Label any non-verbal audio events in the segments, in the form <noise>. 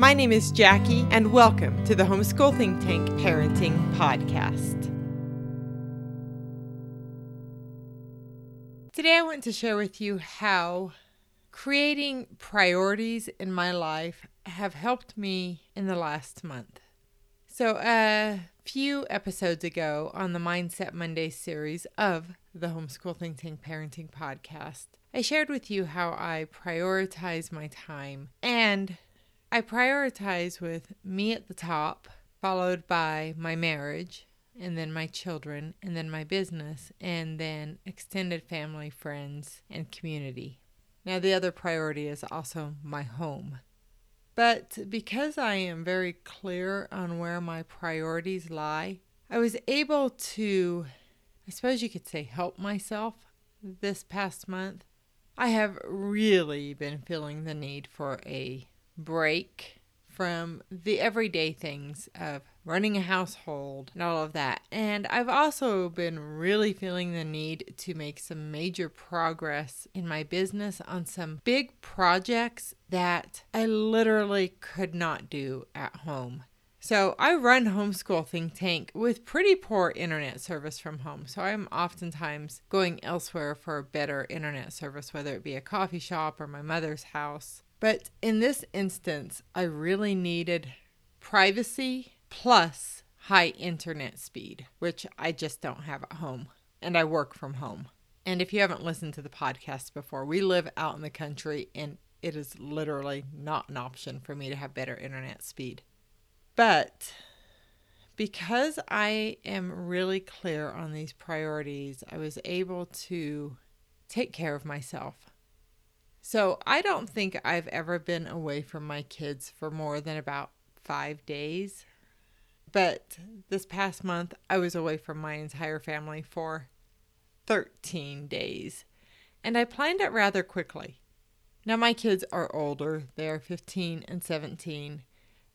My name is Jackie, and welcome to the Homeschool Think Tank Parenting Podcast. Today, I want to share with you how creating priorities in my life have helped me in the last month. So, a few episodes ago on the Mindset Monday series of the Homeschool Think Tank Parenting Podcast, I shared with you how I prioritize my time and I prioritize with me at the top, followed by my marriage, and then my children, and then my business, and then extended family, friends, and community. Now, the other priority is also my home. But because I am very clear on where my priorities lie, I was able to, I suppose you could say, help myself this past month. I have really been feeling the need for a break from the everyday things of running a household and all of that. And I've also been really feeling the need to make some major progress in my business on some big projects that I literally could not do at home. So I run Homeschool Think Tank with pretty poor internet service from home. So I'm oftentimes going elsewhere for better internet service, whether it be a coffee shop or my mother's house. But in this instance, I really needed privacy plus high internet speed, which I just don't have at home. And I work from home. And if you haven't listened to the podcast before, we live out in the country and it is literally not an option for me to have better internet speed. But because I am really clear on these priorities, I was able to take care of myself so I don't think I've ever been away from my kids for more than about five days. But this past month, I was away from my entire family for 13 days. And I planned it rather quickly. Now, my kids are older, they are 15 and 17.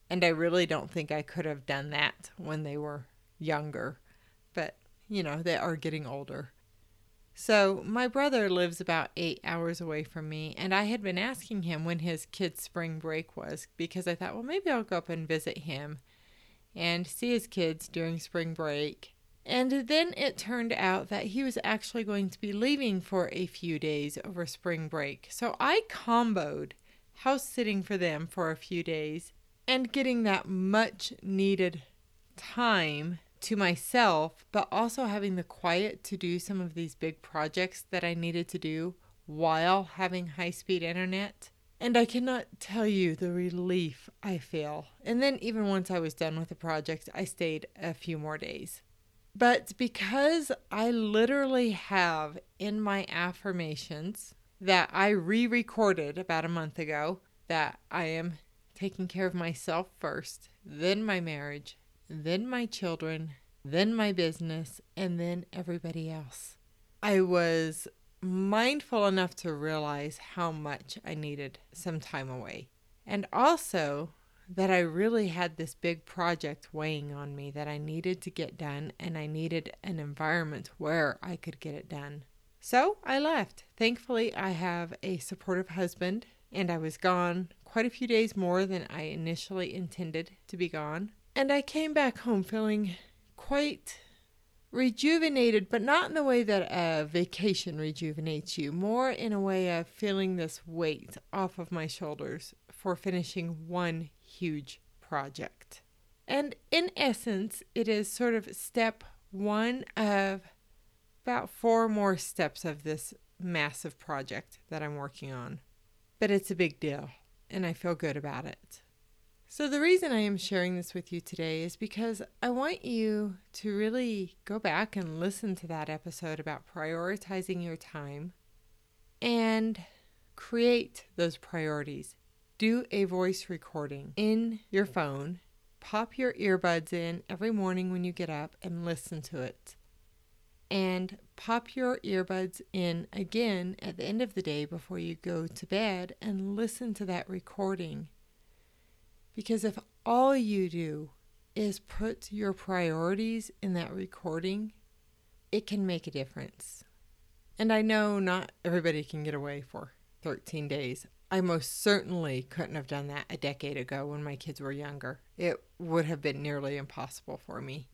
And I really don't think I could have done that when they were younger. But, you know, they are getting older. So, my brother lives about eight hours away from me, and I had been asking him when his kid's spring break was because I thought, well, maybe I'll go up and visit him and see his kids during spring break. And then it turned out that he was actually going to be leaving for a few days over spring break. So, I comboed house sitting for them for a few days and getting that much needed time to myself, but also having the quiet to do some of these big projects that I needed to do while having high speed internet. And I cannot tell you the relief I feel. And then, even once I was done with the project, I stayed a few more days. But because I literally have in my affirmations that I re recorded about a month ago that I am taking care of myself first, then my marriage, then my children, then my business, and then everybody else. I was mindful enough to realize how much I needed some time away. And also that I really had this big project weighing on me that I needed to get done, and I needed an environment where I could get it done. So I left. Thankfully, I have a supportive husband, and I was gone quite a few days more than I initially intended to be gone. And I came back home feeling quite rejuvenated, but not in the way that a vacation rejuvenates you, more in a way of feeling this weight off of my shoulders for finishing one huge project. And in essence, it is sort of step one of about four more steps of this massive project that I'm working on. But it's a big deal, and I feel good about it. So, the reason I am sharing this with you today is because I want you to really go back and listen to that episode about prioritizing your time and create those priorities. Do a voice recording in your phone, pop your earbuds in every morning when you get up and listen to it. And pop your earbuds in again at the end of the day before you go to bed and listen to that recording. Because if all you do is put your priorities in that recording, it can make a difference. And I know not everybody can get away for 13 days. I most certainly couldn't have done that a decade ago when my kids were younger. It would have been nearly impossible for me.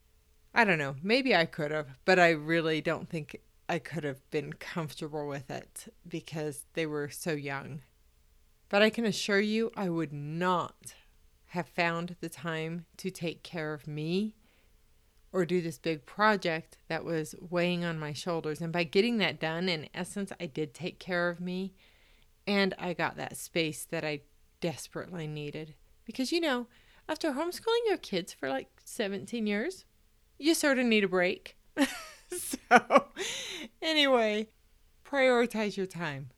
I don't know, maybe I could have, but I really don't think I could have been comfortable with it because they were so young. But I can assure you, I would not have found the time to take care of me or do this big project that was weighing on my shoulders. And by getting that done, in essence, I did take care of me and I got that space that I desperately needed. Because, you know, after homeschooling your kids for like 17 years, you sort of need a break. <laughs> so, anyway, prioritize your time.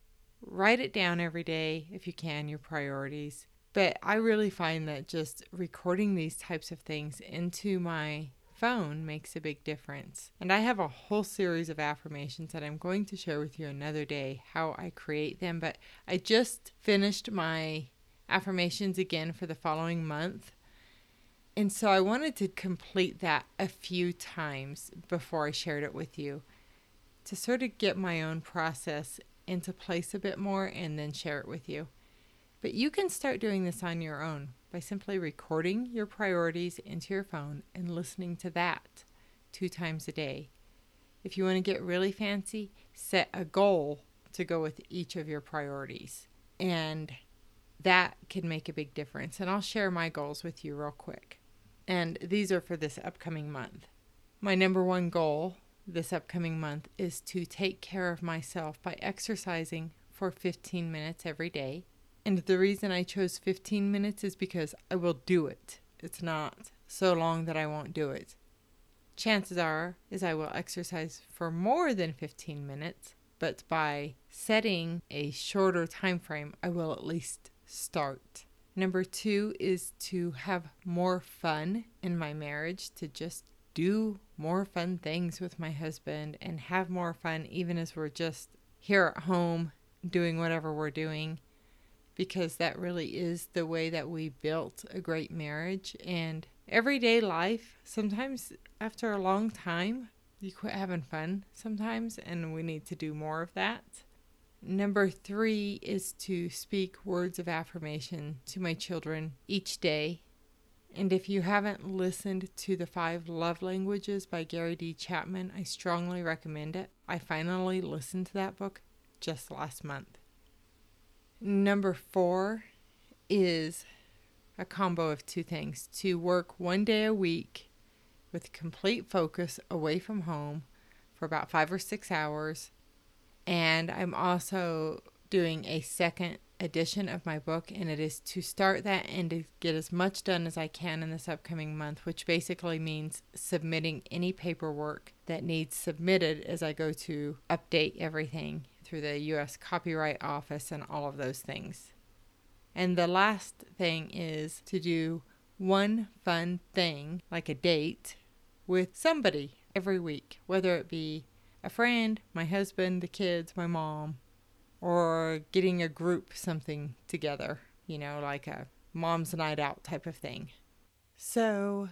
Write it down every day if you can, your priorities. But I really find that just recording these types of things into my phone makes a big difference. And I have a whole series of affirmations that I'm going to share with you another day how I create them. But I just finished my affirmations again for the following month. And so I wanted to complete that a few times before I shared it with you to sort of get my own process into place a bit more and then share it with you. But you can start doing this on your own by simply recording your priorities into your phone and listening to that two times a day. If you want to get really fancy, set a goal to go with each of your priorities. And that can make a big difference. And I'll share my goals with you real quick. And these are for this upcoming month. My number one goal this upcoming month is to take care of myself by exercising for 15 minutes every day and the reason I chose 15 minutes is because I will do it. It's not so long that I won't do it. Chances are is I will exercise for more than 15 minutes, but by setting a shorter time frame, I will at least start. Number 2 is to have more fun in my marriage, to just do more fun things with my husband and have more fun even as we're just here at home doing whatever we're doing because that really is the way that we built a great marriage. And everyday life, sometimes after a long time, you quit having fun sometimes, and we need to do more of that. Number three is to speak words of affirmation to my children each day. And if you haven't listened to The Five Love Languages by Gary D. Chapman, I strongly recommend it. I finally listened to that book just last month. Number four is a combo of two things to work one day a week with complete focus away from home for about five or six hours. And I'm also doing a second edition of my book, and it is to start that and to get as much done as I can in this upcoming month, which basically means submitting any paperwork that needs submitted as I go to update everything through the U.S. Copyright Office and all of those things. And the last thing is to do one fun thing, like a date, with somebody every week, whether it be a friend, my husband, the kids, my mom, or getting a group something together, you know, like a mom's night out type of thing. So,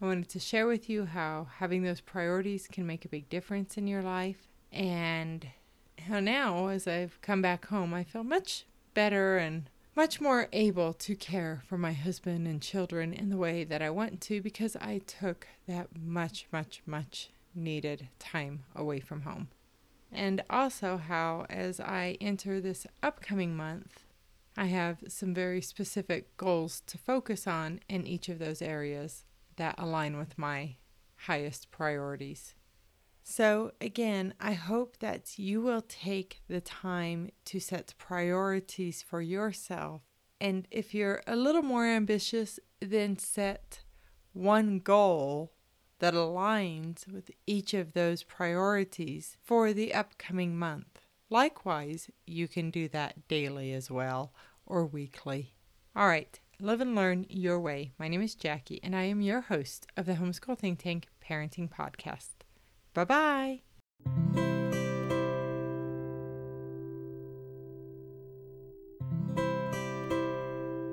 I wanted to share with you how having those priorities can make a big difference in your life and how now, as I've come back home, I feel much better and much more able to care for my husband and children in the way that I want to because I took that much, much, much needed time away from home. And also, how as I enter this upcoming month, I have some very specific goals to focus on in each of those areas that align with my highest priorities. So, again, I hope that you will take the time to set priorities for yourself. And if you're a little more ambitious, then set one goal that aligns with each of those priorities for the upcoming month. Likewise, you can do that daily as well or weekly. All right, Live and Learn Your Way. My name is Jackie, and I am your host of the Homeschool Think Tank Parenting Podcast. Bye bye.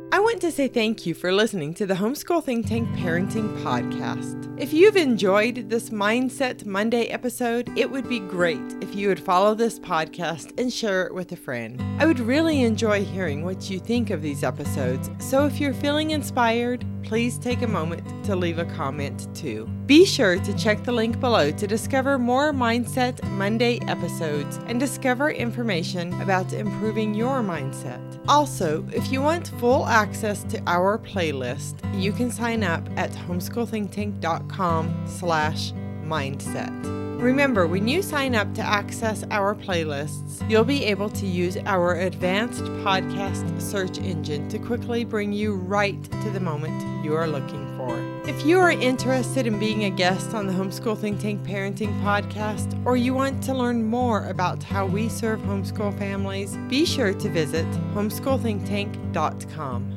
I want to say thank you for listening to the Homeschool Think Tank Parenting Podcast. If you've enjoyed this Mindset Monday episode, it would be great if you would follow this podcast and share it with a friend. I would really enjoy hearing what you think of these episodes, so if you're feeling inspired, please take a moment to leave a comment too. Be sure to check the link below to discover more Mindset Monday episodes and discover information about improving your mindset. Also, if you want full access to our playlist, you can sign up at homeschoolthinktank.com slash mindset. Remember, when you sign up to access our playlists, you'll be able to use our advanced podcast search engine to quickly bring you right to the moment you are looking for. If you are interested in being a guest on the Homeschool Think Tank Parenting Podcast, or you want to learn more about how we serve homeschool families, be sure to visit homeschoolthinktank.com.